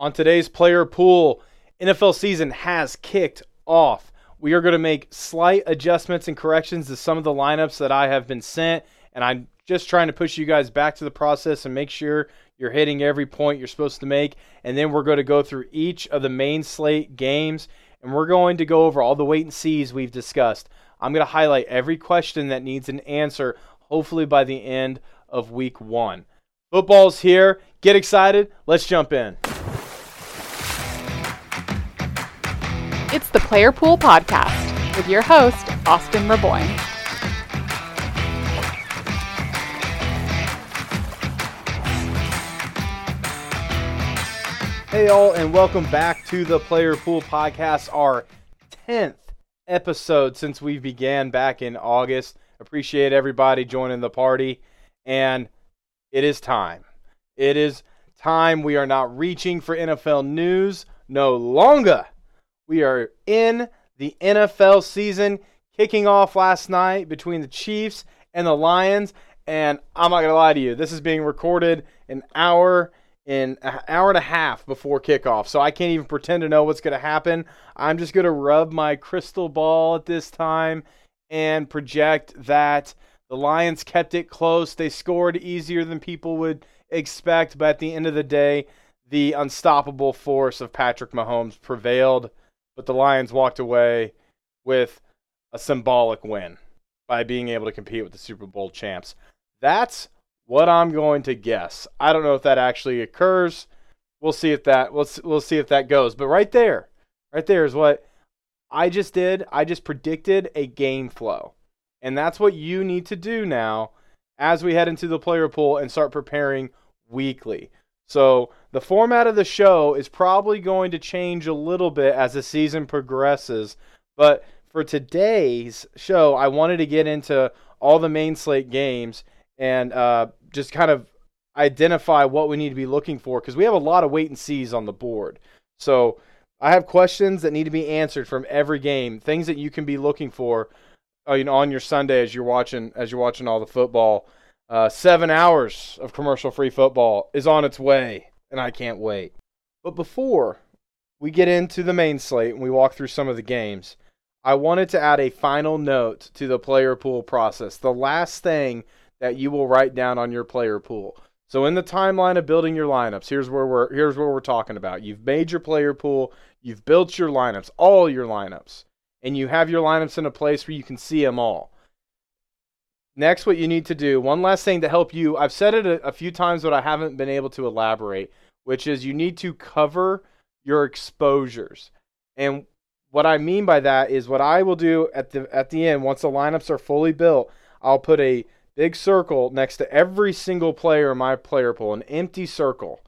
On today's player pool, NFL season has kicked off. We are going to make slight adjustments and corrections to some of the lineups that I have been sent, and I'm just trying to push you guys back to the process and make sure you're hitting every point you're supposed to make. And then we're going to go through each of the main slate games, and we're going to go over all the wait and sees we've discussed. I'm going to highlight every question that needs an answer, hopefully by the end of week one. Football's here. Get excited. Let's jump in. It's the Player Pool Podcast with your host, Austin Raboyne. Hey, all, and welcome back to the Player Pool Podcast, our 10th episode since we began back in August. Appreciate everybody joining the party, and it is time. It is time. We are not reaching for NFL news no longer. We are in the NFL season kicking off last night between the Chiefs and the Lions. And I'm not going to lie to you, this is being recorded an hour in an hour and a half before kickoff. So I can't even pretend to know what's going to happen. I'm just going to rub my crystal ball at this time and project that the Lions kept it close. They scored easier than people would expect, but at the end of the day, the unstoppable force of Patrick Mahomes prevailed but the Lions walked away with a symbolic win by being able to compete with the Super Bowl champs. That's what I'm going to guess. I don't know if that actually occurs. We'll see if that we'll we'll see if that goes. But right there, right there is what I just did. I just predicted a game flow. And that's what you need to do now as we head into the player pool and start preparing weekly. So the format of the show is probably going to change a little bit as the season progresses. But for today's show, I wanted to get into all the main slate games and uh, just kind of identify what we need to be looking for because we have a lot of wait and sees on the board. So I have questions that need to be answered from every game, things that you can be looking for, uh, you know, on your Sunday as you're watching as you're watching all the football. Uh, seven hours of commercial free football is on its way, and I can't wait. But before we get into the main slate and we walk through some of the games, I wanted to add a final note to the player pool process. The last thing that you will write down on your player pool. So in the timeline of building your lineups, here's where we're here's what we're talking about. You've made your player pool, you've built your lineups, all your lineups, and you have your lineups in a place where you can see them all. Next, what you need to do, one last thing to help you, I've said it a, a, few times, but I haven't been able to elaborate, which is you need to cover your exposures. And what I mean by that is what I will do at the at the end, once the lineups are fully built, I'll put a big circle next to every single player in my player pool, an empty circle.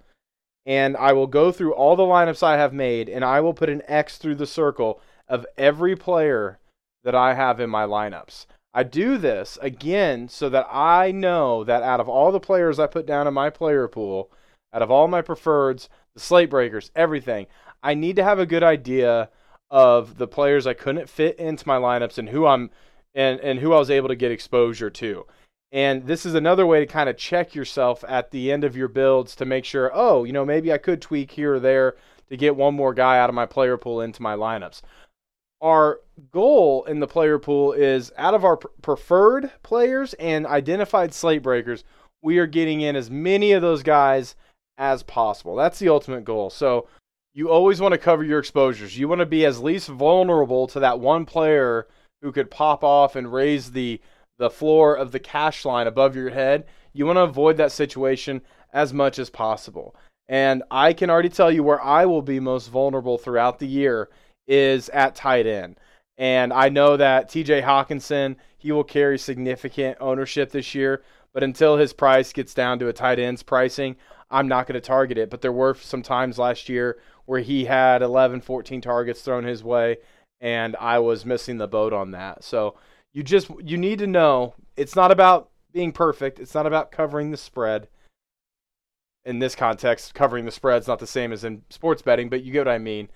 And I will go through all the lineups I have made, and I will put an X through the circle of every player that I have in my lineups. I do this again so that I know that out of all the players I put down in my player pool, out of all my preferreds, the slate breakers, everything, I need to have a good idea of the players I couldn't fit into my lineups and who I'm and and who I was able to get exposure to. And this is another way to kind of check yourself at the end of your builds to make sure, oh, you know, maybe I could tweak here or there to get one more guy out of my player pool into my lineups our goal in the player pool is out of our preferred players and identified slate breakers, we are getting in as many of those guys as possible. That's the ultimate goal. So you always want to cover your exposures. You want to be as least vulnerable to that one player who could pop off and raise the the floor of the cash line above your head. You want to avoid that situation as much as possible. And I can already tell you where I will be most vulnerable throughout the year is at tight end. And I know that TJ Hockenson, he will carry significant ownership this year, but until his price gets down to a tight end's pricing, I'm not going to target it. But there were some times last year where he had 11, 14 targets thrown his way, and I was missing the boat on that. So you just you need to know it's not about being perfect. It's not about covering the spread. In this context, covering the spread is not the same as in sports betting, but you get what I mean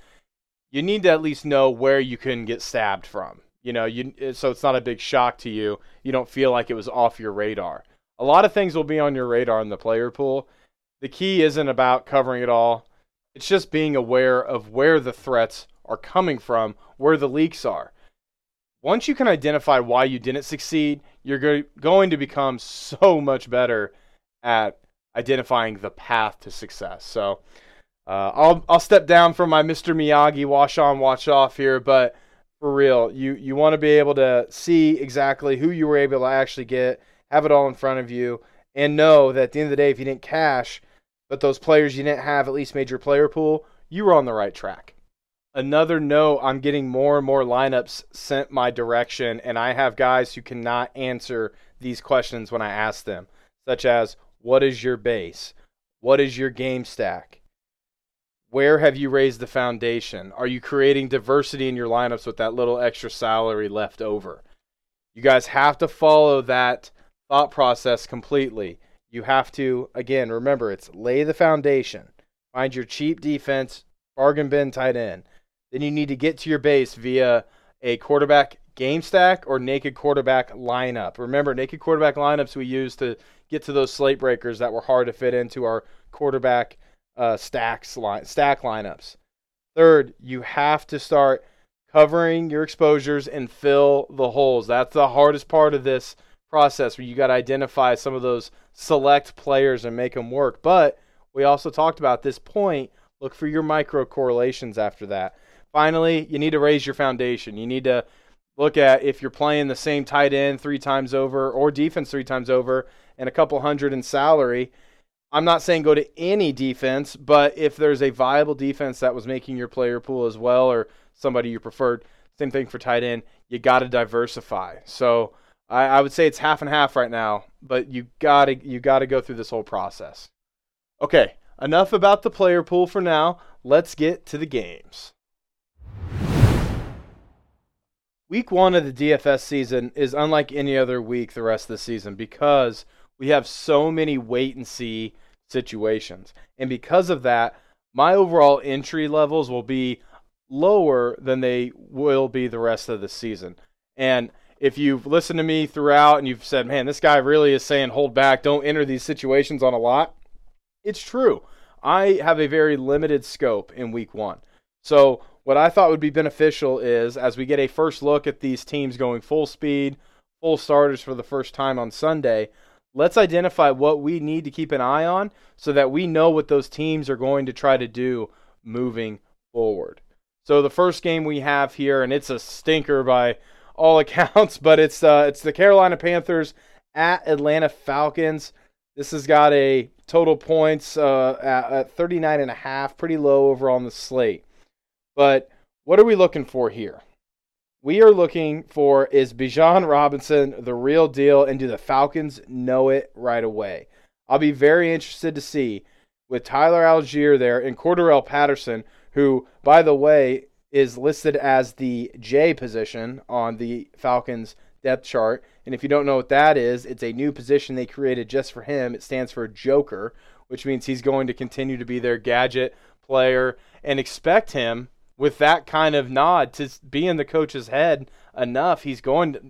you need to at least know where you can get stabbed from. You know, you eh, so it's not a big shock to you. You don't feel like it was off your radar. A lot of things will be on your radar in the player pool. The key isn't about covering it all. It's just being aware of where the threats are coming from, where the leaks are. Once you can identify why you didn't succeed, you're go- going to become so much better at identifying the path to success. So uh, I'll I'll step down from my Mr. Miyagi wash on wash off here, but for real, you you want to be able to see exactly who you were able to actually get, have it all in front of you, and know that at the end of the day, if you didn't cash, but those players you didn't have at least made your player pool, you were on the right track. Another note, I'm getting more and more lineups sent my direction, and I have guys who cannot answer these questions when I ask them, such as what is your base? What is your game stack? Where have you raised the foundation? Are you creating diversity in your lineups with that little extra salary left over? You guys have to follow that thought process completely. You have to, again, remember it's lay the foundation, find your cheap defense, bargain bin tight end. Then you need to get to your base via a quarterback game stack or naked quarterback lineup. Remember, naked quarterback lineups we use to get to those slate breakers that were hard to fit into our quarterback uh, stacks line, stack lineups. Third, you have to start covering your exposures and fill the holes. That's the hardest part of this process where you got to identify some of those select players and make them work. But we also talked about this point. Look for your micro correlations after that. Finally, you need to raise your foundation. You need to look at if you're playing the same tight end three times over or defense three times over and a couple hundred in salary. I'm not saying go to any defense, but if there's a viable defense that was making your player pool as well or somebody you preferred, same thing for tight end, you got to diversify. So I, I would say it's half and half right now, but you got to you got to go through this whole process. Okay, enough about the player pool for now. Let's get to the games. Week one of the DFS season is unlike any other week the rest of the season because we have so many wait and see situations. And because of that, my overall entry levels will be lower than they will be the rest of the season. And if you've listened to me throughout and you've said, man, this guy really is saying hold back, don't enter these situations on a lot, it's true. I have a very limited scope in week one. So what I thought would be beneficial is as we get a first look at these teams going full speed, full starters for the first time on Sunday, let's identify what we need to keep an eye on so that we know what those teams are going to try to do moving forward. So the first game we have here, and it's a stinker by all accounts, but it's uh, it's the Carolina Panthers at Atlanta Falcons. This has got a total points uh, at, at 39 and a half, pretty low over on the slate. But what are we looking for here? We are looking for is Bijan Robinson the real deal, and do the Falcons know it right away? I'll be very interested to see with Tyler Allgeier there and Cordarrelle Patterson, who, by the way, is listed as the J position on the Falcons depth chart. And if you don't know what that is, it's a new position they created just for him. It stands for Joker, which means he's going to continue to be their gadget player and expect him with that kind of nod to be in the coach's head enough, he's going to.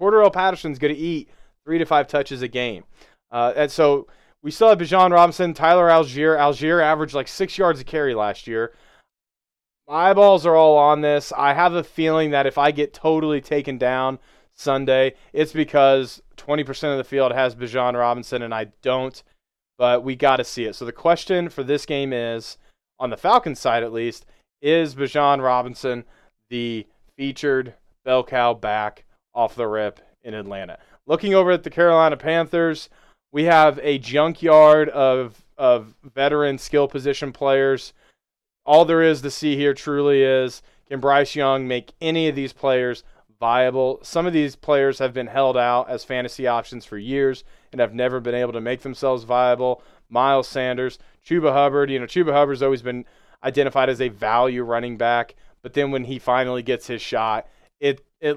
Cordarrelle Patterson's going to eat three to five touches a game. Uh, and so we still have Bijan Robinson, Tyler Allgeier. Allgeier averaged like six yards a carry last year. My eyeballs are all on this. I have a feeling that if I get totally taken down Sunday, it's because 20% of the field has Bijan Robinson and I don't. But we got to see it. So the question for this game is, on the Falcons side at least, is Bijan Robinson the featured bell cow back off the rip in Atlanta? Looking over at the Carolina Panthers, we have a junkyard of of veteran skill position players. All there is to see here truly is can Bryce Young make any of these players viable? Some of these players have been held out as fantasy options for years and have never been able to make themselves viable. Miles Sanders, Chuba Hubbard, you know, Chuba Hubbard's always been identified as a value running back, but then when he finally gets his shot, it it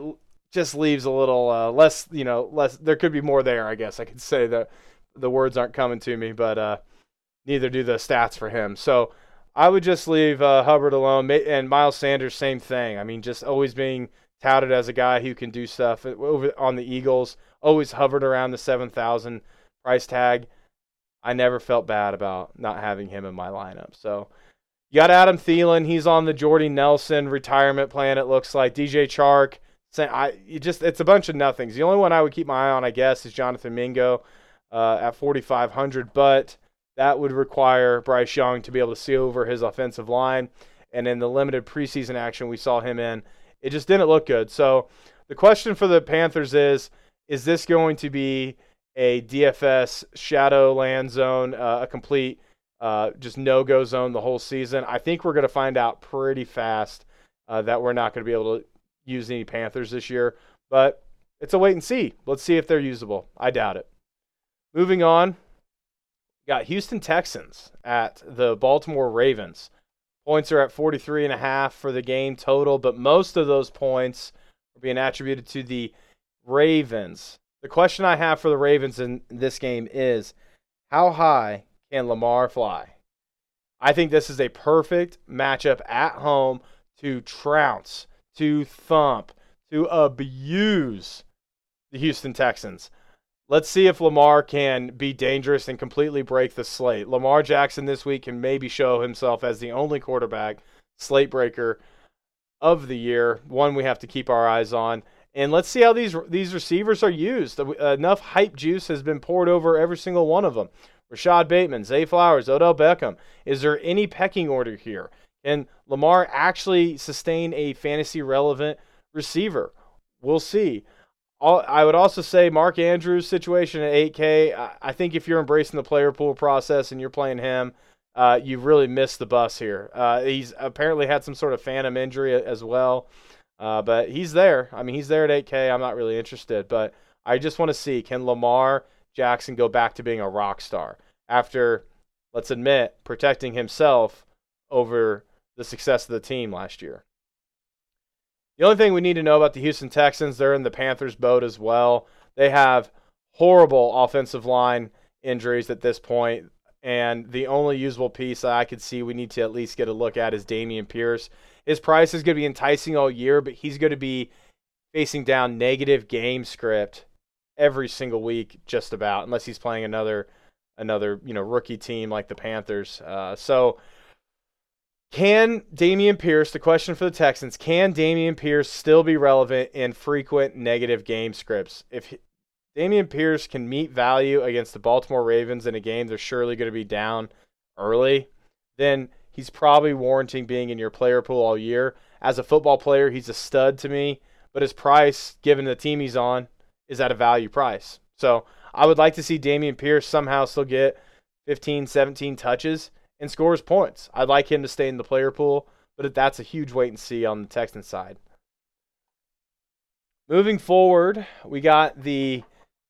just leaves a little uh, less, you know, less. There could be more there, I guess I could say that the words aren't coming to me, but uh, neither do the stats for him. So I would just leave uh, Hubbard alone, and Miles Sanders, same thing. I mean, just always being touted as a guy who can do stuff over on the Eagles, always hovered around the seven thousand price tag. I never felt bad about not having him in my lineup. So You got Adam Thielen. He's on the Jordy Nelson retirement plan. It looks like DJ Chark. I you just it's a bunch of nothings. The only one I would keep my eye on, I guess, is Jonathan Mingo uh, at 4,500, but that would require Bryce Young to be able to see over his offensive line. And in the limited preseason action we saw him in, it just didn't look good. So the question for the Panthers is: Is this going to be a DFS shadow land zone, uh, a complete uh, just no go zone the whole season? I think we're going to find out pretty fast uh, that we're not going to be able to use any Panthers this year, but it's a wait and see. Let's see if they're usable. I doubt it. Moving on, got Houston Texans at the Baltimore Ravens. Points are at 43 and a half for the game total, but most of those points are being attributed to the Ravens. The question I have for the Ravens in this game is how high can Lamar fly? I think this is a perfect matchup at home to trounce to thump, to abuse the Houston Texans. Let's see if Lamar can be dangerous and completely break the slate. Lamar Jackson this week can maybe show himself as the only quarterback slate breaker of the year, one we have to keep our eyes on. And let's see how these these receivers are used. Uh, enough hype juice has been poured over every single one of them. Rashod Bateman, Zay Flowers, Odell Beckham. Is there any pecking order here? Can Lamar actually sustain a fantasy relevant receiver? We'll see. I would also say Mark Andrews' situation at 8K. I think if you're embracing the player pool process and you're playing him, uh, you've really missed the bus here. Uh, he's apparently had some sort of phantom injury as well, uh, but he's there. I mean, he's there at 8K. I'm not really interested, but I just want to see can Lamar Jackson go back to being a rock star after, let's admit, protecting himself over the success of the team last year. The only thing we need to know about the Houston Texans, they're in the Panthers' boat as well. They have horrible offensive line injuries at this point, and the only usable piece I could see we need to at least get a look at is Dameon Pierce. His price is going to be enticing all year, but he's going to be facing down negative game script every single week, just about, unless he's playing another another you know rookie team like the Panthers. Uh, so can Dameon Pierce, the question for the Texans, can Dameon Pierce still be relevant in frequent negative game scripts? If Dameon Pierce can meet value against the Baltimore Ravens in a game they're surely going to be down early, then he's probably warranting being in your player pool all year. As a football player, he's a stud to me, but his price, given the team he's on, is at a value price. So I would like to see Dameon Pierce somehow still get 15, 17 touches and scores points. I'd like him to stay in the player pool, but that's a huge wait and see on the Texans side. Moving forward, we got the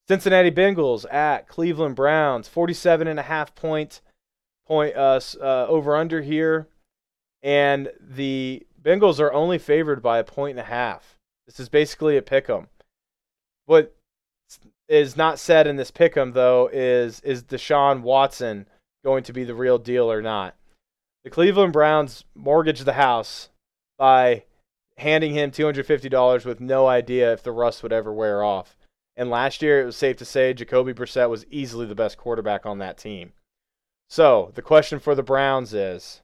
Cincinnati Bengals at Cleveland Browns, 47 and a half point point uh, uh, over under here, and the Bengals are only favored by a point and a half. This is basically a pick 'em. What is not said in this pick 'em though is is Deshaun Watson going to be the real deal or not. The Cleveland Browns mortgaged the house by handing him $250 with no idea if the rust would ever wear off. And last year, it was safe to say Jacoby Brissett was easily the best quarterback on that team. So the question for the Browns is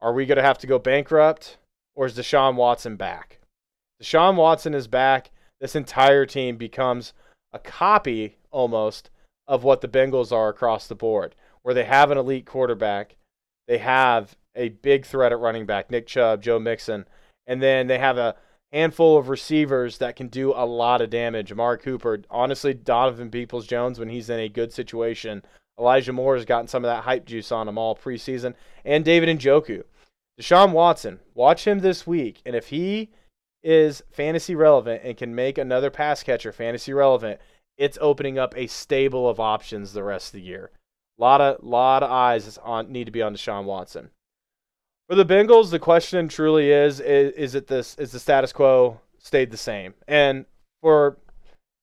are we going to have to go bankrupt or is Deshaun Watson back? Deshaun Watson is back. This entire team becomes a copy almost of what the Bengals are across the board where they have an elite quarterback, they have a big threat at running back, Nick Chubb, Joe Mixon, and then they have a handful of receivers that can do a lot of damage. Amari Cooper, honestly, Donovan Peoples Jones when he's in a good situation. Elijah Moore has gotten some of that hype juice on him all preseason, and David Njoku. Deshaun Watson, watch him this week, and if he is fantasy relevant and can make another pass catcher fantasy relevant, it's opening up a stable of options the rest of the year. A lot of lot of eyes on need to be on Deshaun Watson. For the Bengals, the question truly is, is is it this is the status quo stayed the same? And for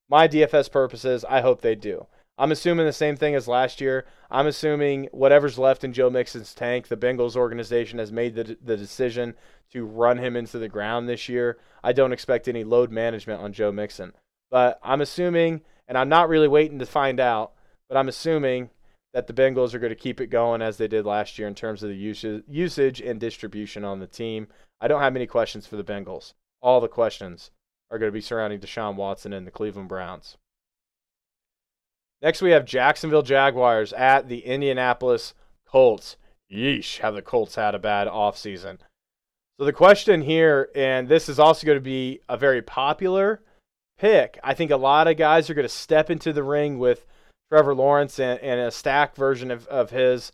my DFS purposes, I hope they do. I'm assuming the same thing as last year. I'm assuming whatever's left in Joe Mixon's tank, the Bengals organization has made the, the decision to run him into the ground this year. I don't expect any load management on Joe Mixon. But I'm assuming, and I'm not really waiting to find out, but I'm assuming that the Bengals are going to keep it going as they did last year in terms of the usage, usage and distribution on the team. I don't have many questions for the Bengals. All the questions are going to be surrounding Deshaun Watson and the Cleveland Browns. Next, we have Jacksonville Jaguars at the Indianapolis Colts. Yeesh, have the Colts had a bad offseason. So the question here, and this is also going to be a very popular pick. I think a lot of guys are going to step into the ring with Trevor Lawrence and, and a stack version of, of his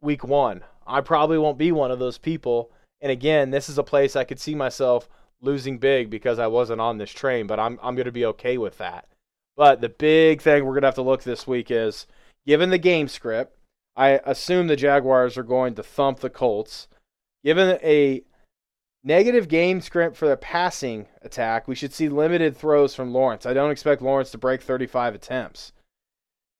week one. I probably won't be one of those people. And again, this is a place I could see myself losing big because I wasn't on this train, but I'm, I'm going to be okay with that. But the big thing we're going to have to look this week is given the game script, I assume the Jaguars are going to thump the Colts. Given a Negative game script for the passing attack. We should see limited throws from Lawrence. I don't expect Lawrence to break 35 attempts.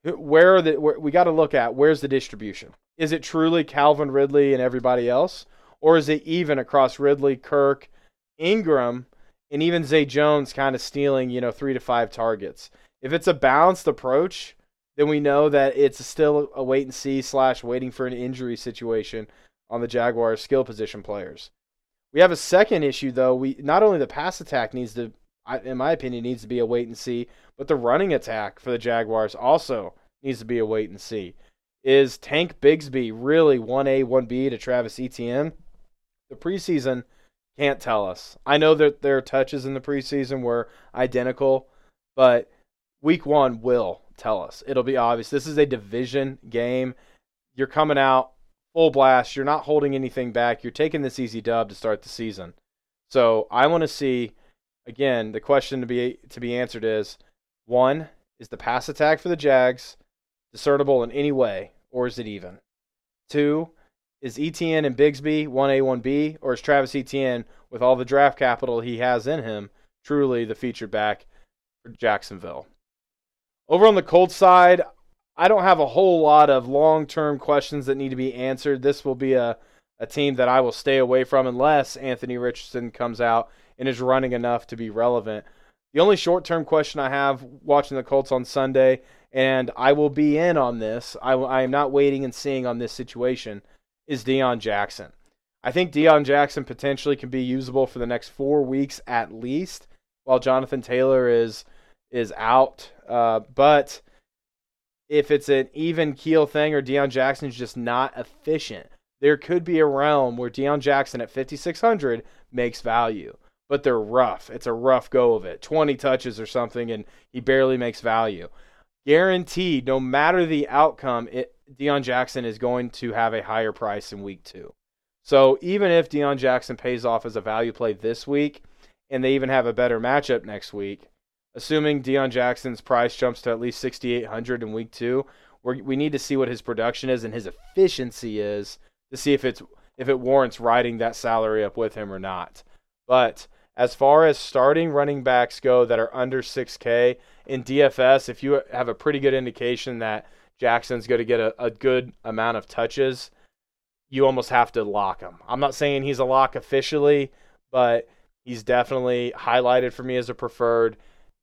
Where are the where, we got to look at where's the distribution? Is it truly Calvin Ridley and everybody else, or is it even across Ridley, Kirk, Ingram, and even Zay Jones kind of stealing you know three to five targets? If it's a balanced approach, then we know that it's still a wait and see slash waiting for an injury situation on the Jaguars skill position players. We have a second issue though. We not only the pass attack needs to, in my opinion, needs to be a wait and see, but the running attack for the Jaguars also needs to be a wait and see. Is Tank Bigsby really one A one B to Travis Etienne? The preseason can't tell us. I know that their touches in the preseason were identical, but week one will tell us. It'll be obvious. This is a division game. You're coming out full blast. You're not holding anything back. You're taking this easy dub to start the season. So I want to see again the question to be to be answered is one is the pass attack for the Jags discernible in any way or is it even? Two is Etienne and Bigsby 1A 1B or is Travis Etienne with all the draft capital he has in him truly the featured back for Jacksonville? Over on the Colts side, I don't have a whole lot of long term questions that need to be answered. This will be a, a team that I will stay away from unless Anthony Richardson comes out and is running enough to be relevant. The only short term question I have watching the Colts on Sunday, and I will be in on this, I, I am not waiting and seeing on this situation, is Deon Jackson. I think Deon Jackson potentially can be usable for the next four weeks at least, while Jonathan Taylor is is out. Uh, but if it's an even keel thing or Deon Jackson's just not efficient. There could be a realm where Deon Jackson at 5,600 makes value, but they're rough. It's a rough go of it. 20 touches or something, and he barely makes value. Guaranteed, no matter the outcome, it, Deon Jackson is going to have a higher price in week two. So even if Deon Jackson pays off as a value play this week, and they even have a better matchup next week, assuming Deon Jackson's price jumps to at least 6,800 in week two, we we need to see what his production is and his efficiency is to see if it's if it warrants riding that salary up with him or not. But as far as starting running backs go that are under 6K in DFS, if you have a pretty good indication that Jackson's going to get a, a good amount of touches, you almost have to lock him. I'm not saying he's a lock officially, but he's definitely highlighted for me as a preferred.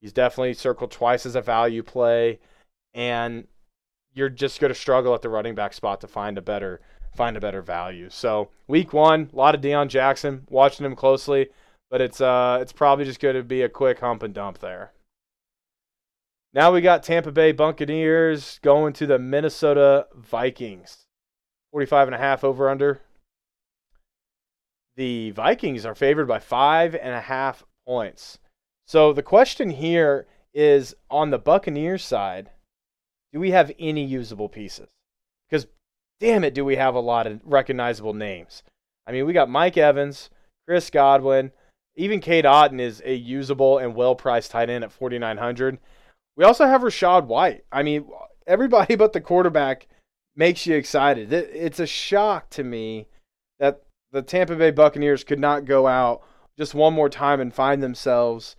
He's definitely circled twice as a value play, and you're just going to struggle at the running back spot to find a better find a better value. So week one, a lot of Deon Jackson, watching him closely, but it's uh it's probably just going to be a quick hump and dump there. Now we got Tampa Bay Buccaneers going to the Minnesota Vikings. 45 and a half over under. The Vikings are favored by five and a half points. So the question here is on the Buccaneers side, do we have any usable pieces? Because damn it, do we have a lot of recognizable names. I mean, we got Mike Evans, Chris Godwin, even Cade Otton is a usable and well priced tight end at 4,900. We also have Rachaad White. I mean, everybody but the quarterback makes you excited. It's a shock to me that the Tampa Bay Buccaneers could not go out just one more time and find themselves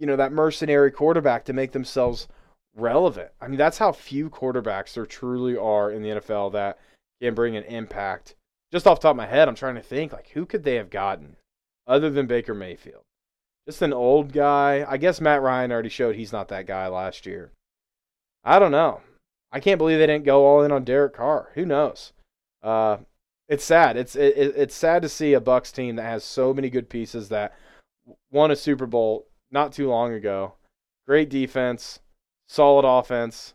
you know, that mercenary quarterback to make themselves relevant. I mean, that's how few quarterbacks there truly are in the NFL that can bring an impact. Just off top of my head, I'm trying to think like who could they have gotten other than Baker Mayfield? Just an old guy. I guess Matt Ryan already showed he's not that guy last year. I don't know. I can't believe they didn't go all in on Derek Carr. Who knows? Uh, it's sad. It's it, it's sad to see a Bucks team that has so many good pieces that won a Super Bowl not too long ago. Great defense, solid offense,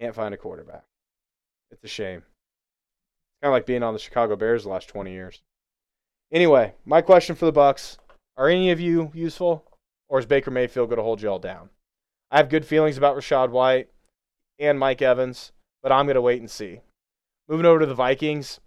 can't find a quarterback. It's a shame. It's kind of like being on the Chicago Bears the last 20 years. Anyway, my question for the Bucks: Are any of you useful, or is Baker Mayfield going to hold you all down? I have good feelings about Rachaad White and Mike Evans, but I'm going to wait and see. Moving over to the Vikings,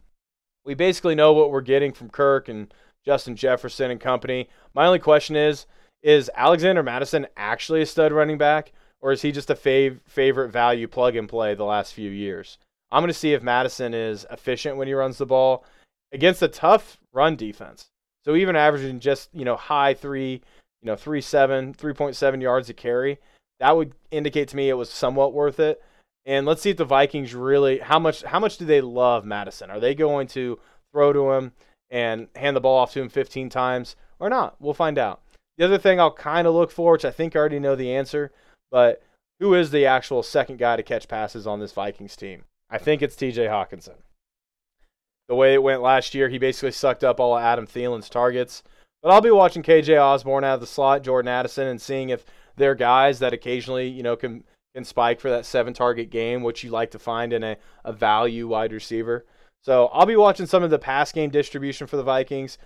we basically know what we're getting from Kirk and Justin Jefferson and company. My only question is is Alexander Mattison actually a stud running back, or is he just a fav- favorite value plug and play the last few years? I'm going to see if Mattison is efficient when he runs the ball against a tough run defense. So even averaging just, you know, high three, you know, three seven, three point seven yards a carry, that would indicate to me it was somewhat worth it. And let's see if the Vikings really how much how much do they love Mattison? Are they going to throw to him and hand the ball off to him 15 times or not? We'll find out. The other thing I'll kind of look for, which I think I already know the answer, but who is the actual second guy to catch passes on this Vikings team? I think it's TJ Hockenson. The way it went last year, he basically sucked up all of Adam Thielen's targets. But I'll be watching KJ Osborn out of the slot, Jordan Addison, and seeing if they're guys that occasionally, you know, can can spike for that seven target game, which you like to find in a, a value wide receiver. So I'll be watching some of the pass game distribution for the Vikings.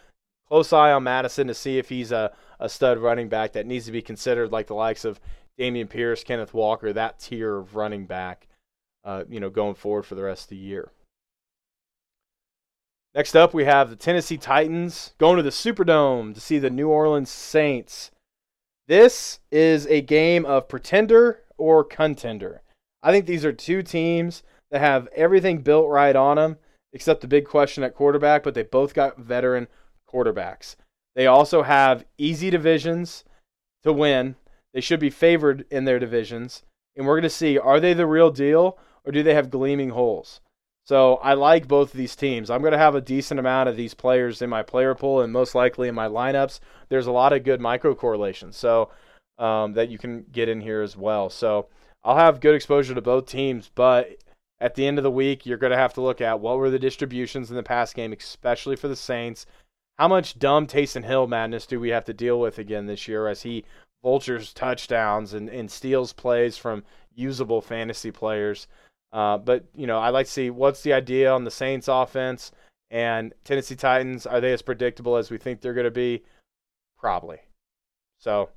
Close eye on Mattison to see if he's a, a stud running back that needs to be considered like the likes of Dameon Pierce, Kenneth Walker, that tier of running back, uh, you know, going forward for the rest of the year. Next up, we have the Tennessee Titans going to the Superdome to see the New Orleans Saints. This is a game of pretender or contender. I think these are two teams that have everything built right on them, except the big question at quarterback, but they both got veteran quarterbacks. They also have easy divisions to win. They should be favored in their divisions. And we're going to see are they the real deal or do they have gleaming holes? So I like both of these teams. I'm going to have a decent amount of these players in my player pool and most likely in my lineups. There's a lot of good micro correlations. So um, that you can get in here as well. So I'll have good exposure to both teams, but at the end of the week, you're going to have to look at what were the distributions in the pass game, especially for the Saints. How much dumb Taysom Hill madness do we have to deal with again this year as he vultures touchdowns and, and steals plays from usable fantasy players? Uh, but, you know, I like to see what's the idea on the Saints offense and Tennessee Titans. Are they as predictable as we think they're going to be? Probably. So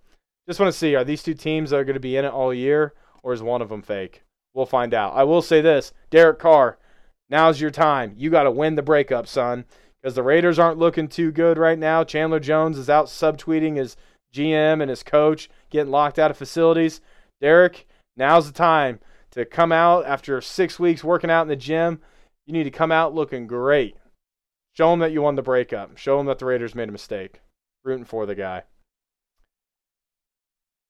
just want to see are these two teams that are going to be in it all year, or is one of them fake? We'll find out. I will say this Derek Carr, now's your time. You got to win the breakup, son, because the Raiders aren't looking too good right now. Chandler Jones is out subtweeting his GM and his coach, getting locked out of facilities. Derek, now's the time to come out after six weeks working out in the gym. You need to come out looking great. Show them that you won the breakup. Show them that the Raiders made a mistake. Rooting for the guy.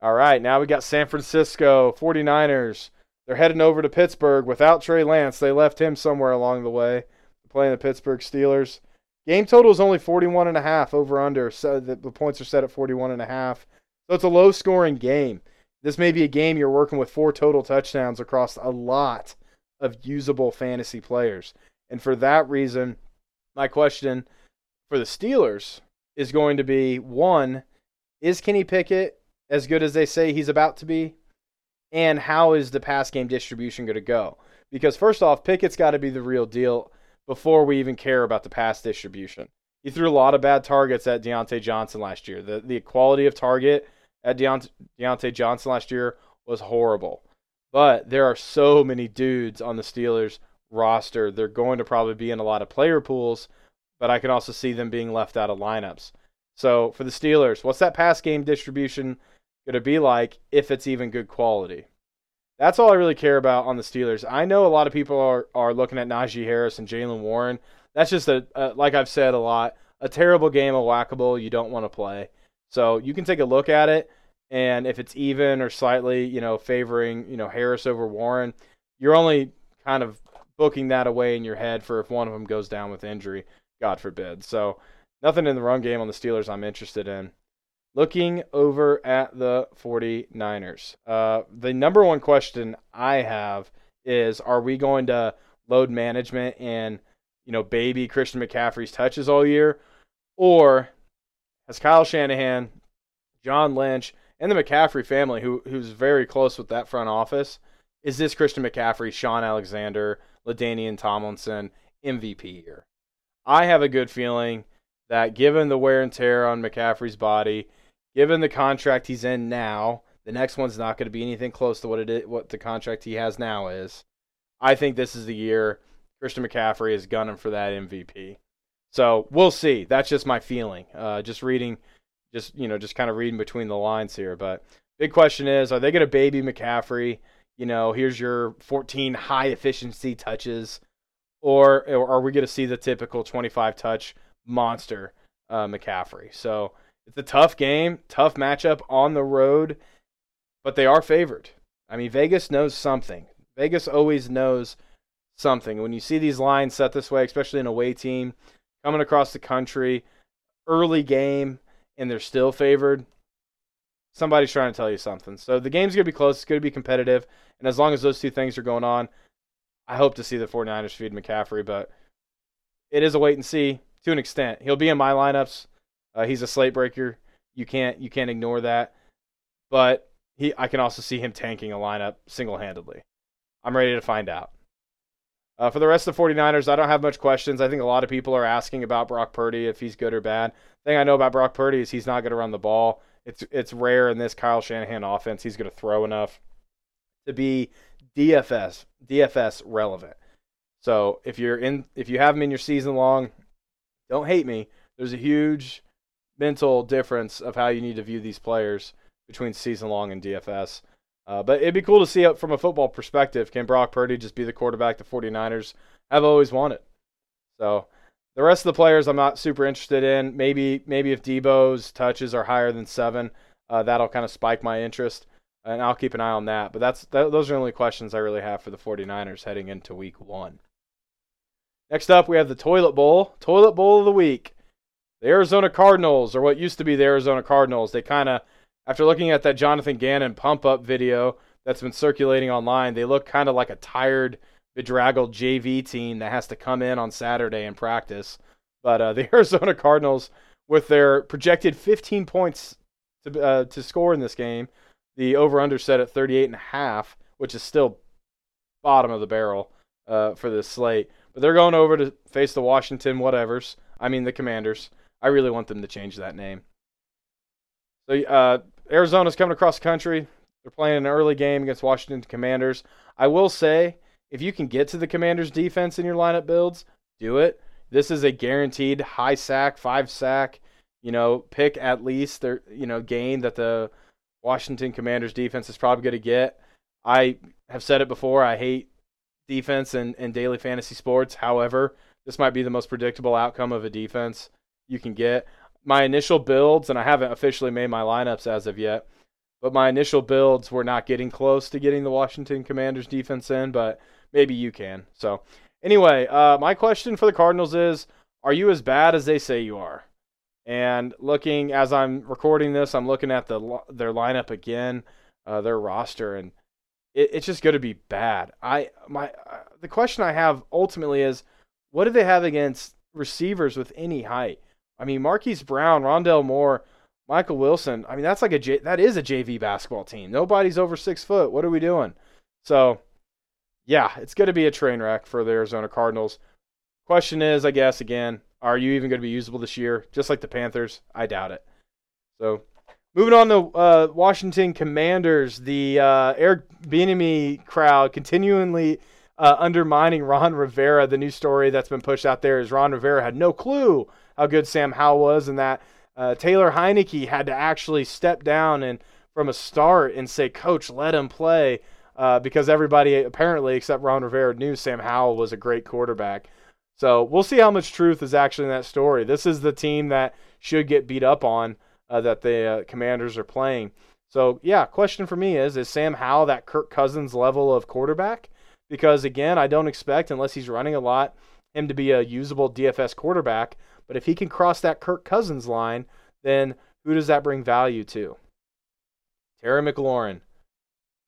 All right, now we got San Francisco 49ers. They're heading over to Pittsburgh without Trey Lance. They left him somewhere along the way playing the Pittsburgh Steelers. Game total is only 41 and a half over under. So the, the points are set at 41 and a half. So it's a low scoring game. This may be a game you're working with four total touchdowns across a lot of usable fantasy players. And for that reason, my question for the Steelers is going to be one, is Kenny Pickett as good as they say he's about to be? And how is the pass game distribution going to go? Because first off, Pickett's got to be the real deal before we even care about the pass distribution. He threw a lot of bad targets at Diontae Johnson last year. The the quality of target at Deont- Diontae Johnson last year was horrible. But there are so many dudes on the Steelers roster. They're going to probably be in a lot of player pools, but I can also see them being left out of lineups. So for the Steelers, what's that pass game distribution going to be like if it's even good quality. That's all I really care about on the Steelers. I know a lot of people are, are looking at Najee Harris and Jaylen Warren. That's just a, a, like I've said a lot, a terrible game of whackable you don't want to play. So you can take a look at it, and if it's even or slightly, you know, favoring you know Harris over Warren, you're only kind of booking that away in your head for if one of them goes down with injury, God forbid. So nothing in the run game on the Steelers I'm interested in. Looking over at the 49ers, uh, the number one question I have is are we going to load management and you know baby Christian McCaffrey's touches all year, or has Kyle Shanahan, John Lynch, and the McCaffrey family, who who's very close with that front office, is this Christian McCaffrey, Shaun Alexander, LaDainian Tomlinson MVP year? I have a good feeling that given the wear and tear on McCaffrey's body, given the contract he's in now, the next one's not going to be anything close to what it is, what the contract he has now is. I think this is the year Christian McCaffrey is gunning for that MVP. So we'll see. That's just my feeling. Uh, just reading, just you know, just kind of reading between the lines here. But big question is, are they going to baby McCaffrey? You know, here's your 14 high efficiency touches, or, or are we going to see the typical 25 touch monster uh, McCaffrey? So it's a tough game, tough matchup on the road but they are favored. I mean, Vegas knows something. Vegas always knows something. When you see these lines set this way, especially an away team coming across the country, early game, and they're still favored, somebody's trying to tell you something. So the game's going to be close. It's going to be competitive. And as long as those two things are going on, I hope to see the 49ers feed McCaffrey, but it is a wait and see to an extent. He'll be in my lineups. Uh, he's a slate breaker. You can't you can't ignore that. But he I can also see him tanking a lineup single-handedly. I'm ready to find out. Uh, for the rest of the 49ers, I don't have much questions. I think a lot of people are asking about Brock Purdy if he's good or bad. Thing I know about Brock Purdy is he's not going to run the ball. It's it's rare in this Kyle Shanahan offense he's going to throw enough to be DFS DFS relevant. So if you're in if you have him in your season long, don't hate me. There's a huge mental difference of how you need to view these players between season long and DFS. Uh, but it'd be cool to see it from a football perspective. Can Brock Purdy just be the quarterback the 49ers have always wanted? So the rest of the players I'm not super interested in. Maybe maybe if Deebo's touches are higher than seven, uh, that'll kind of spike my interest, and I'll keep an eye on that. But that's that, those are the only questions I really have for the 49ers heading into Week One. Next up, we have the Toilet Bowl. Toilet Bowl of the week. The Arizona Cardinals, or what used to be the Arizona Cardinals, they kind of after looking at that Jonathan Gannon pump up video that's been circulating online, they look kind of like a tired, bedraggled JV team that has to come in on Saturday and practice. But uh, the Arizona Cardinals, with their projected 15 points to, uh, to score in this game, the over under set at 38 and a half, which is still bottom of the barrel uh, for this slate. But they're going over to face the Washington whatevers. I mean the Commanders. I really want them to change that name. So uh, Arizona's coming across the country. They're playing an early game against Washington Commanders. I will say, if you can get to the Commanders defense in your lineup builds, do it. This is a guaranteed high sack, five sack, you know, pick at least their, you know, gain that the Washington Commanders defense is probably going to get. I have said it before. I hate defense and, and daily fantasy sports. However, this might be the most predictable outcome of a defense you can get my initial builds, and I haven't officially made my lineups as of yet, but my initial builds were not getting close to getting the Washington Commanders defense in, but maybe you can. So, anyway, uh, my question for the Cardinals is Are you as bad as they say you are? And looking as I'm recording this, I'm looking at the their lineup again, uh, their roster, and it, it's just going to be bad. I my uh, the question I have ultimately is, what do they have against receivers with any height? I mean, Marquise Brown, Rondale Moore, Michael Wilson. I mean, that's like a J, that is a JV basketball team. Nobody's over six foot. What are we doing? So, yeah, it's going to be a train wreck for the Arizona Cardinals. Question is, I guess, again, are you even going to be usable this year? Just like the Panthers, I doubt it. So, moving on to uh, Washington Commanders, the uh, Eric Bieniemy crowd continually uh, undermining Ron Rivera. The new story that's been pushed out there is Ron Rivera had no clue how good Sam Howell was, and that uh, Taylor Heinicke had to actually step down and from a start and say, "Coach, let him play," uh, because everybody apparently, except Ron Rivera, knew Sam Howell was a great quarterback. So we'll see how much truth is actually in that story. This is the team that should get beat up on uh, that the uh, Commanders are playing. So yeah, question for me is: Is Sam Howell that Kirk Cousins level of quarterback? Because again, I don't expect unless he's running a lot him to be a usable DFS quarterback. But if he can cross that Kirk Cousins line, then who does that bring value to? Terry McLaurin.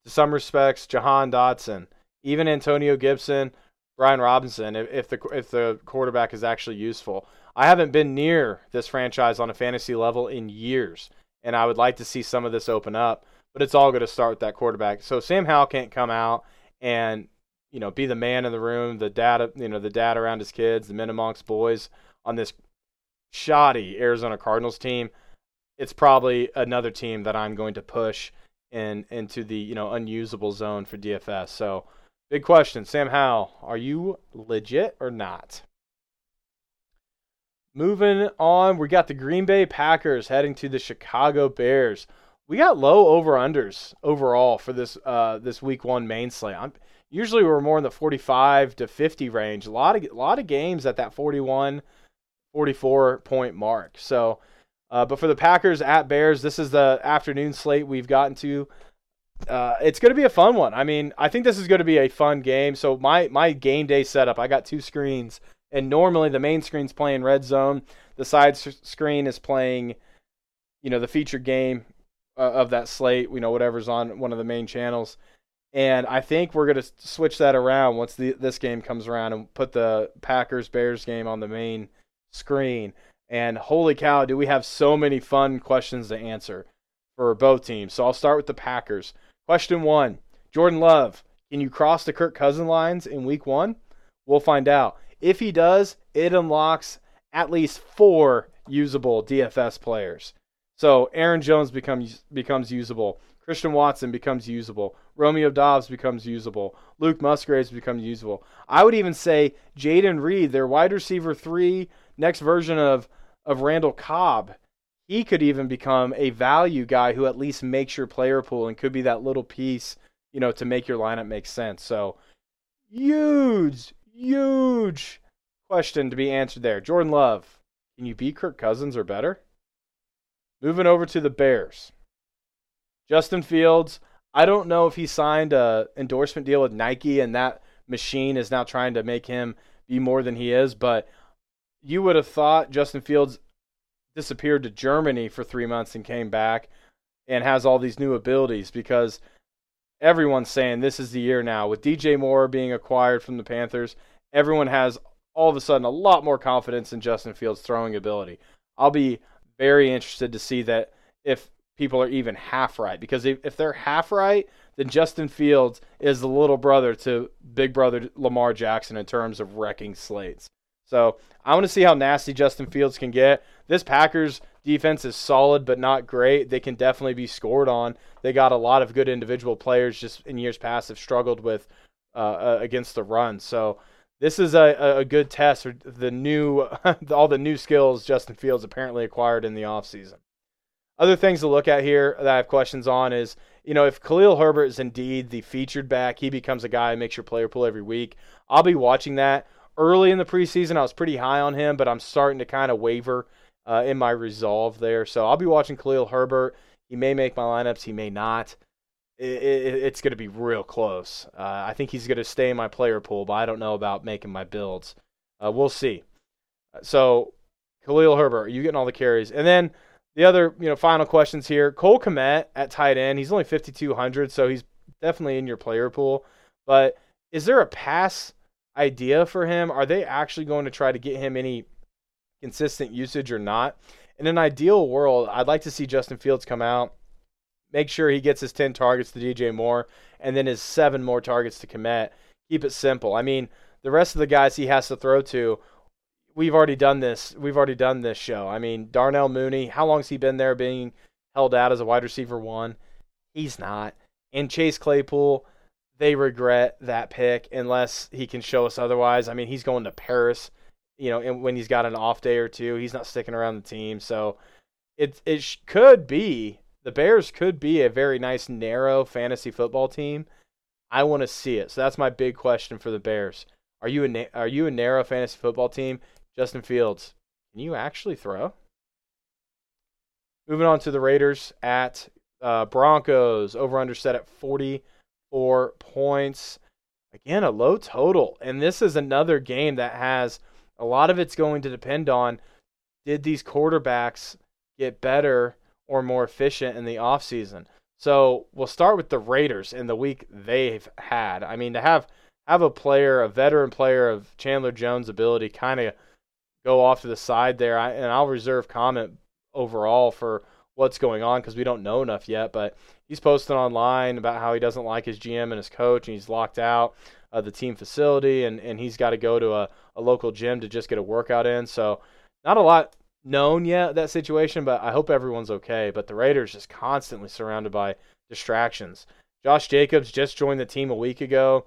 To some respects, Jahan Dotson. even Antonio Gibson, Brian Robinson, if, if the if the quarterback is actually useful. I haven't been near this franchise on a fantasy level in years, and I would like to see some of this open up. But it's all going to start with that quarterback. So Sam Howell can't come out and you know be the man in the room, the dad, you know, the dad around his kids, the men amongst boys on this shoddy Arizona Cardinals team. It's probably another team that I'm going to push in into the you know unusable zone for DFS. So big question, Sam Howell, are you legit or not? Moving on, we got the Green Bay Packers heading to the Chicago Bears. We got low over unders overall for this uh, this week one main slate. Usually we're more in the 45 to 50 range. A lot of a lot of games at that 41, 44 point mark. So uh, but for the Packers at Bears, this is the afternoon slate we've gotten to. Uh, it's going to be a fun one. I mean, I think this is going to be a fun game. So my my game day setup, I got two screens, and normally the main screen's playing red zone, the side screen is playing, you know, the featured game uh, of that slate. You know, whatever's on one of the main channels. And I think we're going to switch that around once the, this game comes around and put the Packers Bears game on the main screen. And holy cow, do we have so many fun questions to answer for both teams. So I'll start with the Packers. Question one Jordan Love, can you cross the Kirk Cousin lines in week one? We'll find out. If he does, it unlocks at least four usable DFS players. So Aaron Jones becomes becomes usable. Christian Watson becomes usable. Romeo Doubs becomes usable. Luke Musgraves becomes usable. I would even say Jayden Reed, their wide receiver three, next version of of Randall Cobb, he could even become a value guy who at least makes your player pool and could be that little piece, you know, to make your lineup make sense. So, huge, huge question to be answered there. Jordan Love, can you beat Kirk Cousins or better? Moving over to the Bears. Justin Fields, I don't know if he signed a endorsement deal with Nike and that machine is now trying to make him be more than he is, but you would have thought Justin Fields disappeared to Germany for three months and came back and has all these new abilities because everyone's saying this is the year now. With DJ Moore being acquired from the Panthers, everyone has all of a sudden a lot more confidence in Justin Fields' throwing ability. I'll be very interested to see that if people are even half right because if, if they're half right, then Justin Fields is the little brother to big brother Lamar Jackson in terms of wrecking slates. So I want to see how nasty Justin Fields can get. This Packers defense is solid but not great. They can definitely be scored on. They got a lot of good individual players just in years past have struggled with uh, uh, against the run. So this is a, a good test for the new all the new skills Justin Fields apparently acquired in the offseason. Other things to look at here that I have questions on is, you know, if Khalil Herbert is indeed the featured back, he becomes a guy who makes your player pool every week. I'll be watching that early in the preseason, I was pretty high on him, but I'm starting to kind of waver uh, in my resolve there. So I'll be watching Khalil Herbert. He may make my lineups, he may not. It, it, it's going to be real close. Uh, I think he's going to stay in my player pool, but I don't know about making my builds. Uh, we'll see. So Khalil Herbert, are you getting all the carries? And then the other, you know, final questions here. Cole Kmet at tight end. He's only 5,200, so he's definitely in your player pool. But is there a pass idea for him? Are they actually going to try to get him any consistent usage or not? In an ideal world, I'd like to see Justin Fields come out, make sure he gets his 10 targets to DJ Moore, and then his seven more targets to Kmet. Keep it simple. I mean, the rest of the guys he has to throw to, we've already done this. We've already done this show. I mean, Darnell Mooney, how long's he been there being held out as a wide receiver one? He's not. And Chase Claypool, they regret that pick unless he can show us otherwise. I mean, he's going to Paris, you know, and when he's got an off day or two, he's not sticking around the team. So it it could be the Bears could be a very nice narrow fantasy football team. I want to see it. So that's my big question for the Bears. Are you a are you a narrow fantasy football team? Justin Fields, can you actually throw? Moving on to the Raiders at uh, Broncos over under set at 40 four points. Again, a low total. And this is another game that has a lot of it's going to depend on did these quarterbacks get better or more efficient in the offseason? So we'll start with the Raiders in the week they've had. I mean, to have have a player, a veteran player of Chandler Jones' ability, kind of go off to the side there. I, and I'll reserve comment overall for what's going on because we don't know enough yet. But he's posting online about how he doesn't like his GM and his coach, and he's locked out of the team facility, and, and he's got to go to a, a local gym to just get a workout in. So, not a lot known yet that situation, but I hope everyone's okay. But the Raiders just constantly surrounded by distractions. Josh Jacobs just joined the team a week ago.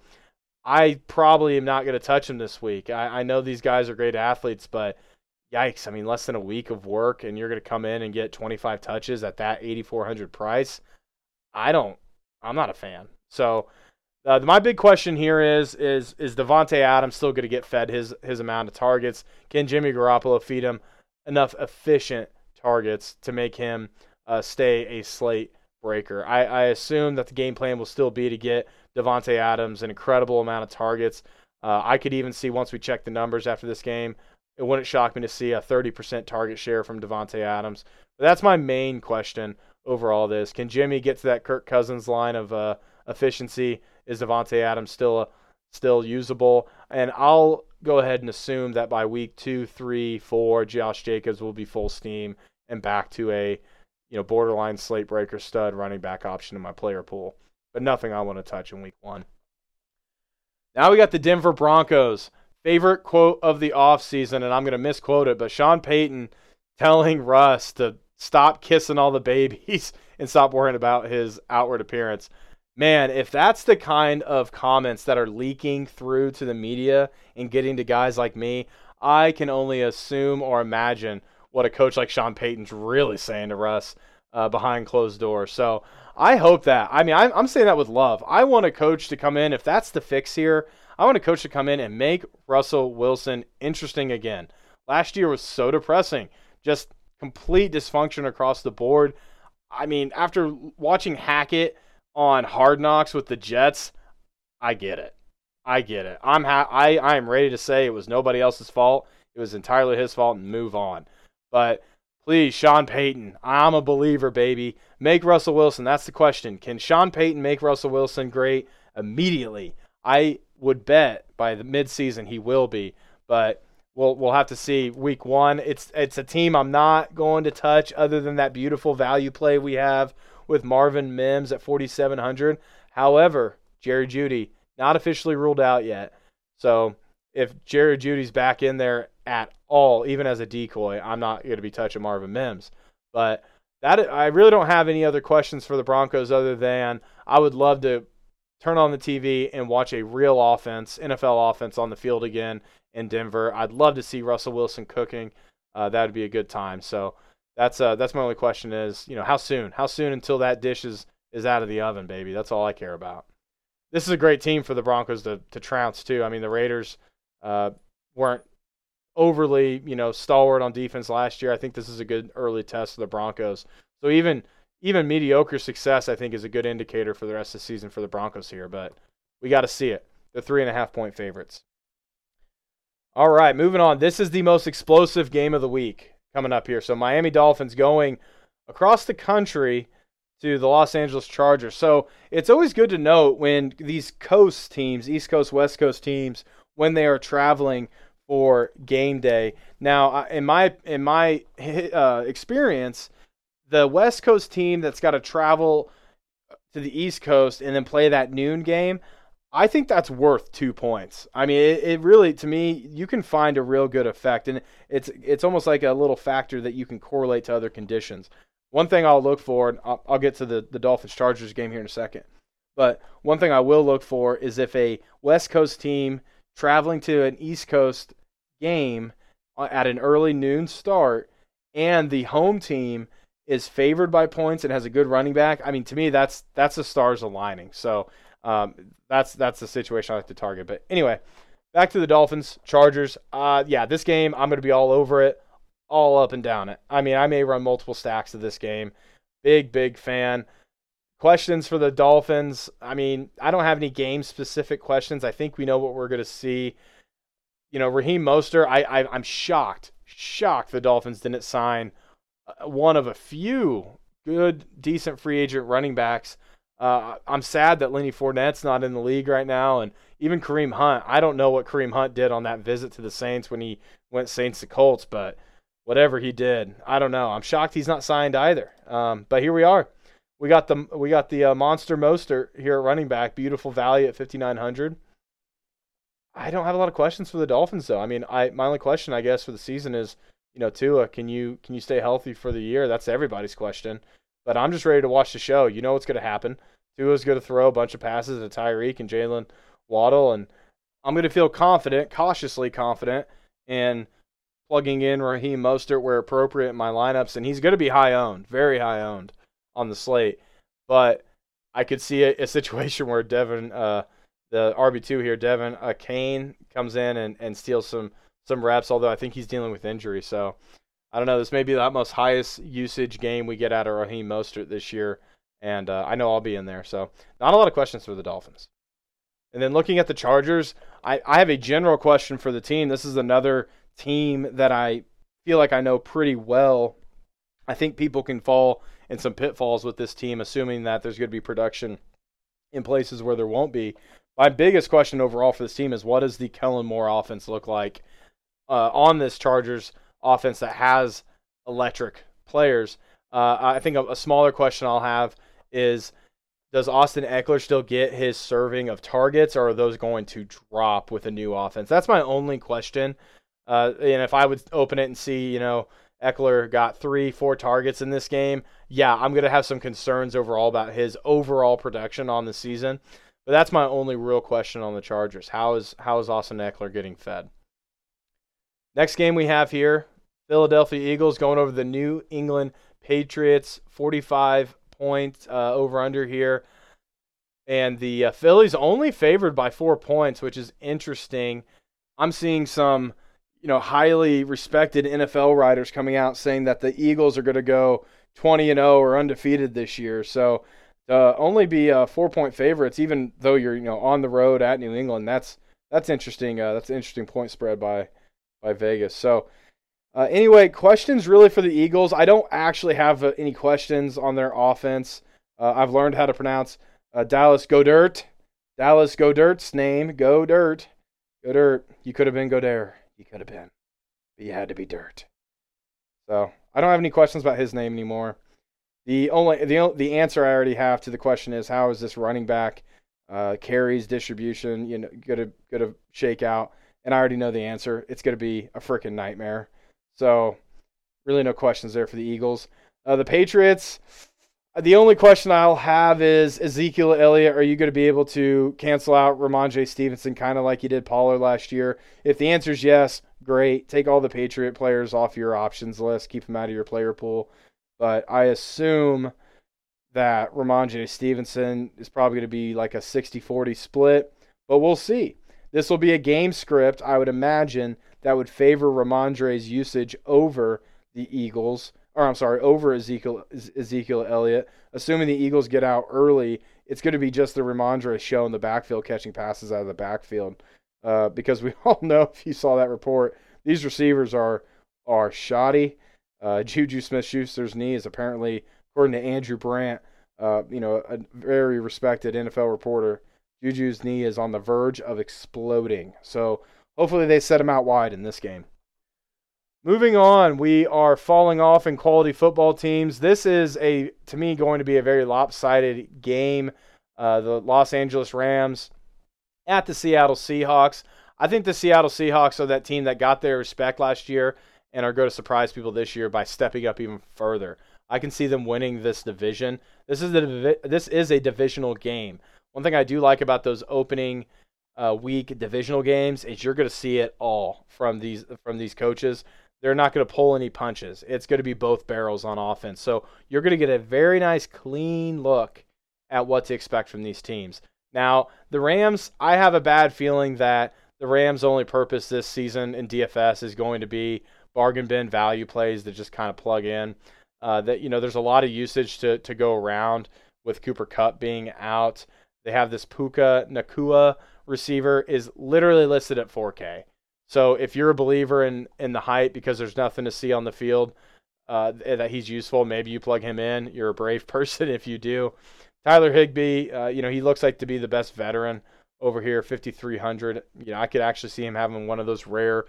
I probably am not going to touch him this week. I, I know these guys are great athletes, but yikes! I mean, less than a week of work, and you're going to come in and get 25 touches at that 8,400 price. I don't. I'm not a fan. So. Uh, my big question here is is is Davante Adams still going to get fed his his amount of targets? Can Jimmy Garoppolo feed him enough efficient targets to make him uh, stay a slate breaker. I, I, assume that the game plan will still be to get Davante Adams an incredible amount of targets. Uh, I could even see once we check the numbers after this game, it wouldn't shock me to see a 30% target share from Davante Adams. But that's my main question over all This can Jimmy get to that Kirk Cousins line of uh, efficiency? Is Davante Adams still a, still usable? And I'll go ahead and assume that by week two, three, four, Josh Jacobs will be full steam and back to a you know borderline slate breaker stud running back option in my player pool. But nothing I want to touch in week one. Now we got the Denver Broncos. Favorite quote of the offseason, and I'm going to misquote it, but Sean Payton telling Russ to stop kissing all the babies and stop worrying about his outward appearance man, if that's the kind of comments that are leaking through to the media and getting to guys like me, I can only assume or imagine what a coach like Sean Payton's really saying to Russ uh, behind closed doors. So I hope that. I mean, I'm, I'm saying that with love. I want a coach to come in, if that's the fix here, I want a coach to come in and make Russell Wilson interesting again. Last year was so depressing, just complete dysfunction across the board. I mean, after watching Hackett on Hard Knocks with the Jets, I get it. I get it. I'm ha- I I am ready to say it was nobody else's fault. It was entirely his fault and move on. But please, Sean Payton, I'm a believer, baby. Make Russell Wilson. That's the question. Can Sean Payton make Russell Wilson great immediately? I would bet by the midseason he will be, but we'll we'll have to see. Week one, it's it's a team I'm not going to touch other than that beautiful value play we have with Marvin Mims at 4,700. However, Jerry Jeudy not officially ruled out yet. So if Jerry Jeudy's back in there at all, even as a decoy, I'm not going to be touching Marvin Mims. But that I really don't have any other questions for the Broncos other than I would love to turn on the TV and watch a real offense, NFL offense on the field again in Denver. I'd love to see Russell Wilson cooking. Uh, that would be a good time. So that's uh that's my only question is you know how soon how soon until that dish is is out of the oven baby that's all i care about this is a great team for the broncos to to trounce too i mean the raiders uh weren't overly you know stalwart on defense last year. I think this is a good early test for the broncos. So even even mediocre success i think is a good indicator for the rest of the season for the broncos here but we got to see it. The three and a half point favorites. All right moving on. This is the most explosive game of the week coming up here. So Miami Dolphins going across the country to the Los Angeles Chargers. So it's always good to note when these coast teams, East Coast, West Coast teams, when they are traveling for game day. Now, in my in my uh, experience, the West Coast team that's got to travel to the East Coast and then play that noon game, I think that's worth two points. I mean, it, it, really, to me, you can find a real good effect, and it's it's almost like a little factor that you can correlate to other conditions. One thing I'll look for, and I'll, I'll get to the the Dolphins Chargers game here in a second, but one thing I will look for is if a West Coast team traveling to an East Coast game at an early noon start, and the home team is favored by points and has a good running back. I mean, to me, that's that's the stars aligning. So um, that's that's the situation I like to target. But anyway, back to the Dolphins, Chargers. Uh, yeah, this game I'm going to be all over it, all up and down it. I mean, I may run multiple stacks of this game. Big big fan. Questions for the Dolphins. I mean, I don't have any game specific questions. I think we know what we're going to see. You know, Raheem Mostert, I, I I'm shocked, shocked the Dolphins didn't sign uh, one of a few good, decent free agent running backs Uh, I'm sad that Lenny Fournette's not in the league right now, and even Kareem Hunt. I don't know what Kareem Hunt did on that visit to the Saints when he went Saints to Colts, but whatever he did, I don't know. I'm shocked he's not signed either. Um, but here we are. We got the we got the uh, monster Mostert here at running back. Beautiful value at 5900. I don't have a lot of questions for the Dolphins though. I mean, I my only question I guess for the season is, you know, Tua, can you can you stay healthy for the year? That's everybody's question. But I'm just ready to watch the show. You know what's going to happen. Tua's going to throw a bunch of passes to Tyreek and Jaylen Waddle, and I'm going to feel confident, cautiously confident, in plugging in Raheem Mostert where appropriate in my lineups, and he's going to be high owned, very high owned on the slate. But I could see a, a situation where Devin, uh, the RB two here, Devin uh, Kane comes in and, and steals some some reps. Although I think he's dealing with injury, so I don't know. This may be the most highest usage game we get out of Raheem Mostert this year, and uh, I know I'll be in there. So not a lot of questions for the Dolphins. And then looking at the Chargers, I, I have a general question for the team. This is another team that I feel like I know pretty well. I think people can fall in some pitfalls with this team, assuming that there's going to be production in places where there won't be. My biggest question overall for this team is what does the Kellen Moore offense look like uh, on this Chargers offense that has electric players? Uh, I think a, a smaller question I'll have is does Austin Ekeler still get his serving of targets, or are those going to drop with a new offense? That's my only question. Uh, and if I would open it and see, you know, Ekeler got three, four targets in this game, yeah, I'm going to have some concerns overall about his overall production on the season. But that's my only real question on the Chargers. How is how is Austin Ekeler getting fed? Next game we have here, Philadelphia Eagles going over the New England Patriots, 45 point uh, over under here. And the uh, Phillies only favored by four points, which is interesting. I'm seeing some, you know, highly respected NFL writers coming out saying that the Eagles are going to go 20 and 0 or undefeated this year. So uh, only be uh, four point favorites, even though you're you know on the road at New England. That's that's interesting. Uh, that's an interesting point spread by by Vegas. So uh, anyway, questions really for the Eagles. I don't actually have uh, any questions on their offense. Uh, I've learned how to pronounce uh, Dallas Goedert. Dallas Goedert's name, Go Dirt. Go Dirt. You could have been Godare. Could have been. But had to be Dirt. So I don't have any questions about his name anymore. The only the the answer I already have to the question is how is this running back uh, carries distribution you know gonna gonna shake out? And I already know the answer. It's gonna be a freaking nightmare. So, really, no questions there for the Eagles. Uh, the Patriots. The only question I'll have is Ezekiel Elliott. Are you going to be able to cancel out Rhamondre Stevenson, kind of like you did Pollard last year? If the answer is yes, great. Take all the Patriot players off your options list. Keep them out of your player pool. But I assume that Rhamondre Stevenson is probably going to be like a 60 40 split. But we'll see. This will be a game script, I would imagine, that would favor Rhamondre's usage over the Eagles, or I'm sorry, over Ezekiel Ezekiel Elliott. Assuming the Eagles get out early, it's going to be just the Rhamondre show in the backfield catching passes out of the backfield. Uh, because we all know, if you saw that report, these receivers are are shoddy. Uh, Juju Smith-Schuster's knee is apparently, according to Andrew Brandt, uh, you know, a very respected NFL reporter, Juju's knee is on the verge of exploding. So Hopefully, they set him out wide in this game. Moving on, we are falling off in quality football teams. This is a, to me, going to be a very lopsided game. Uh, the Los Angeles Rams at the Seattle Seahawks. I think the Seattle Seahawks are that team that got their respect last year and are going to surprise people this year by stepping up even further. I can see them winning this division. This is a this is a divisional game. One thing I do like about those opening uh, week divisional games is you're going to see it all from these from these coaches. They're not going to pull any punches. It's going to be both barrels on offense. So you're going to get a very nice, clean look at what to expect from these teams. Now, the Rams, I have a bad feeling that the Rams' only purpose this season in DFS is going to be bargain bin value plays that just kind of plug in. Uh, that you know, there's a lot of usage to to go around with Cooper Kupp being out. They have this Puka Nacua receiver is literally listed at 4K. So if you're a believer in in the height because there's nothing to see on the field uh, that he's useful, maybe you plug him in. You're a brave person if you do. Tyler Higbee, uh, you know, he looks like to be the best veteran over here, 5,300. You know, I could actually see him having one of those rare,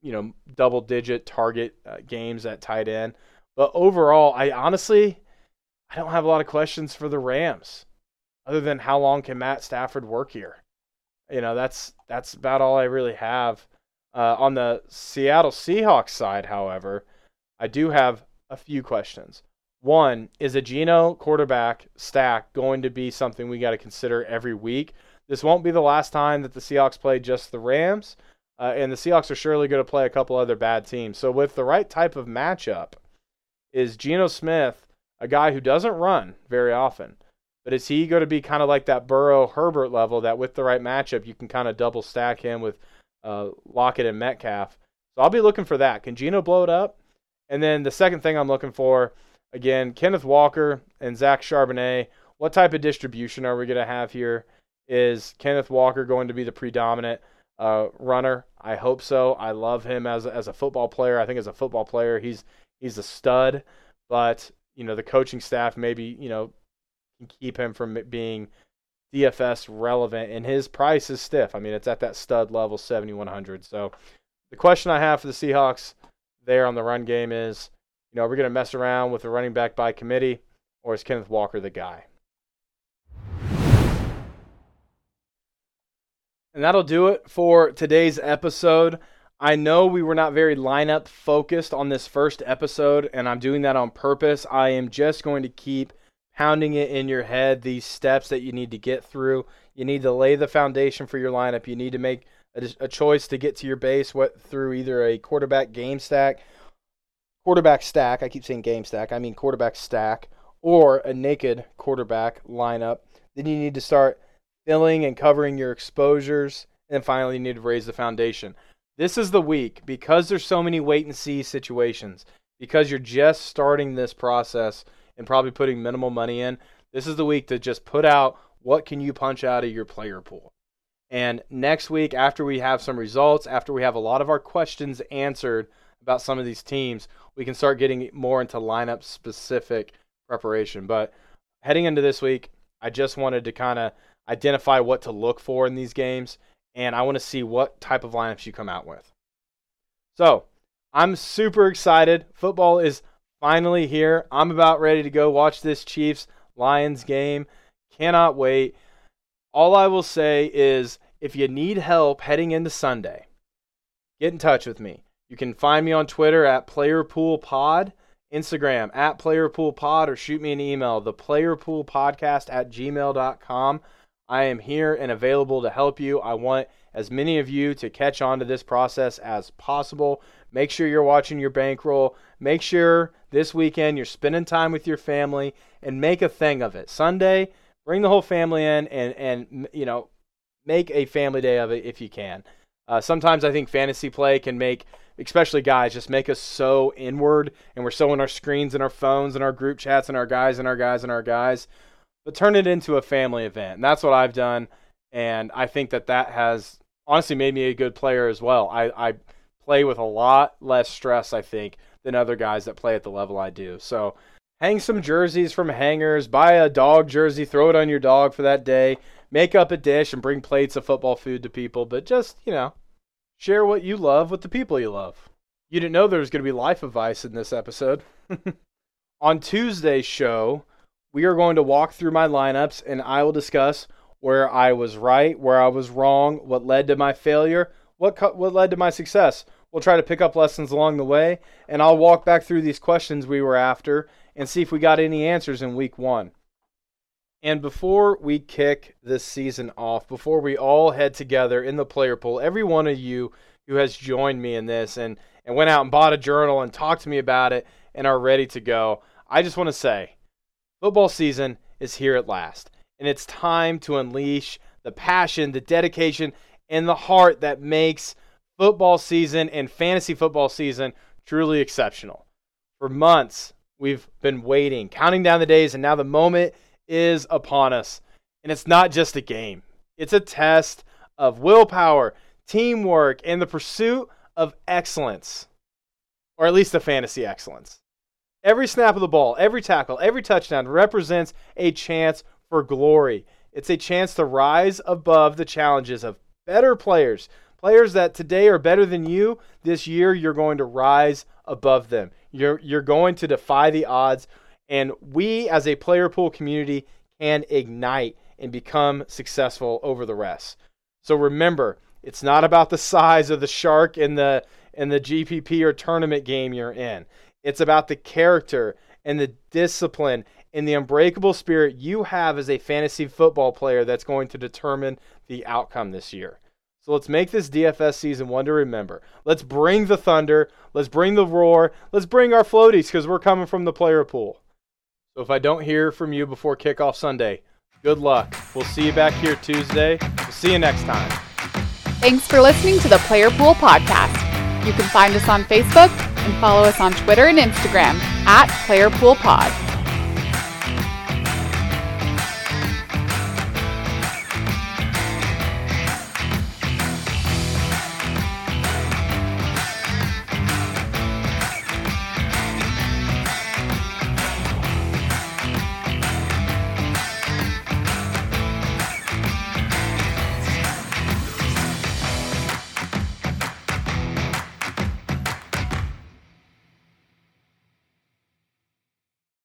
you know, double digit target uh, games at tight end. But overall, I honestly, I don't have a lot of questions for the Rams other than how long can Matt Stafford work here? You know, that's that's about all I really have. Uh, on the Seattle Seahawks side, however, I do have a few questions. One, is a Geno quarterback stack going to be something we got to consider every week? This won't be the last time that the Seahawks play just the Rams, uh, and the Seahawks are surely going to play a couple other bad teams. So, with the right type of matchup, is Geno Smith a guy who doesn't run very often? But is he going to be kind of like that Burrow Herbert level that with the right matchup, you can kind of double stack him with uh, Lockett and Metcalf? So I'll be looking for that. Can Geno blow it up? And then the second thing I'm looking for, again, Kenneth Walker and Zach Charbonnet. What type of distribution are we going to have here? Is Kenneth Walker going to be the predominant uh, runner? I hope so. I love him as a, as a football player. I think as a football player, he's he's a stud. But you know, the coaching staff maybe you know can keep him from being DFS relevant, and his price is stiff. I mean, it's at that stud level, 7,100. So the question I have for the Seahawks there on the run game is, you know, are we going to mess around with the running back by committee, or is Kenneth Walker the guy? And that'll do it for today's episode. I know we were not very lineup focused on this first episode, and I'm doing that on purpose. I am just going to keep pounding it in your head these steps that you need to get through. You need to lay the foundation for your lineup. You need to make a, a choice to get to your base what through either a quarterback game stack, quarterback stack. I keep saying game stack. I mean quarterback stack or a naked quarterback lineup. Then you need to start filling and covering your exposures. And finally, you need to raise the foundation. This is the week because there's so many wait and see situations. Because you're just starting this process and probably putting minimal money in, this is the week to just put out what can you punch out of your player pool. And next week, after we have some results, after we have a lot of our questions answered about some of these teams, we can start getting more into lineup specific preparation. But heading into this week, I just wanted to kind of identify what to look for in these games, and I want to see what type of lineups you come out with. So I'm super excited. Football is finally here. I'm about ready to go watch this Chiefs Lions game. Cannot wait. All I will say is if you need help heading into Sunday, get in touch with me. You can find me on Twitter at PlayerPoolPod, Instagram at PlayerPoolPod, or shoot me an email, theplayerpoolpodcast at gmail.com. I am here and available to help you. I want as many of you to catch on to this process as possible. Make sure you're watching your bankroll. Make sure this weekend you're spending time with your family and make a thing of it. Sunday, bring the whole family in and and you know make a family day of it if you can. Uh, sometimes I think fantasy play can make, especially guys, just make us so inward and we're so in our screens and our phones and our group chats and our guys and our guys and our guys. But turn it into a family event. And that's what I've done. And I think that that has honestly made me a good player as well. I, I play with a lot less stress, I think, than other guys that play at the level I do. So hang some jerseys from hangers, buy a dog jersey, throw it on your dog for that day, make up a dish and bring plates of football food to people, but just, you know, share what you love with the people you love. You didn't know there was going to be life advice in this episode. on Tuesday's show, we are going to walk through my lineups and I will discuss where I was right, where I was wrong, what led to my failure, what what led to my success. We'll try to pick up lessons along the way, and I'll walk back through these questions we were after and see if we got any answers in week one. And before we kick this season off, before we all head together in the player pool, every one of you who has joined me in this and, and went out and bought a journal and talked to me about it and are ready to go, I just want to say football season is here at last and it's time to unleash the passion, the dedication, and the heart that makes football season and fantasy football season truly exceptional. For months, we've been waiting, counting down the days, and now the moment is upon us. And it's not just a game, it's a test of willpower, teamwork, and the pursuit of excellence, or at least the fantasy excellence. Every snap of the ball, every tackle, every touchdown represents a chance for glory. It's a chance to rise above the challenges of better players. Players that today are better than you, this year you're going to rise above them. You're, you're going to defy the odds. And we, as a player pool community, can ignite and become successful over the rest. So remember, it's not about the size of the shark in the in the GPP or tournament game you're in. It's about the character and the discipline and the unbreakable spirit you have as a fantasy football player that's going to determine the outcome this year. So let's make this DFS season one to remember. Let's bring the thunder. Let's bring the roar. Let's bring our floaties because we're coming from the player pool. So if I don't hear from you before kickoff Sunday, good luck. We'll see you back here Tuesday. We'll see you next time. Thanks for listening to the Player Pool Podcast. You can find us on Facebook and follow us on Twitter and Instagram at Player Pool Pod.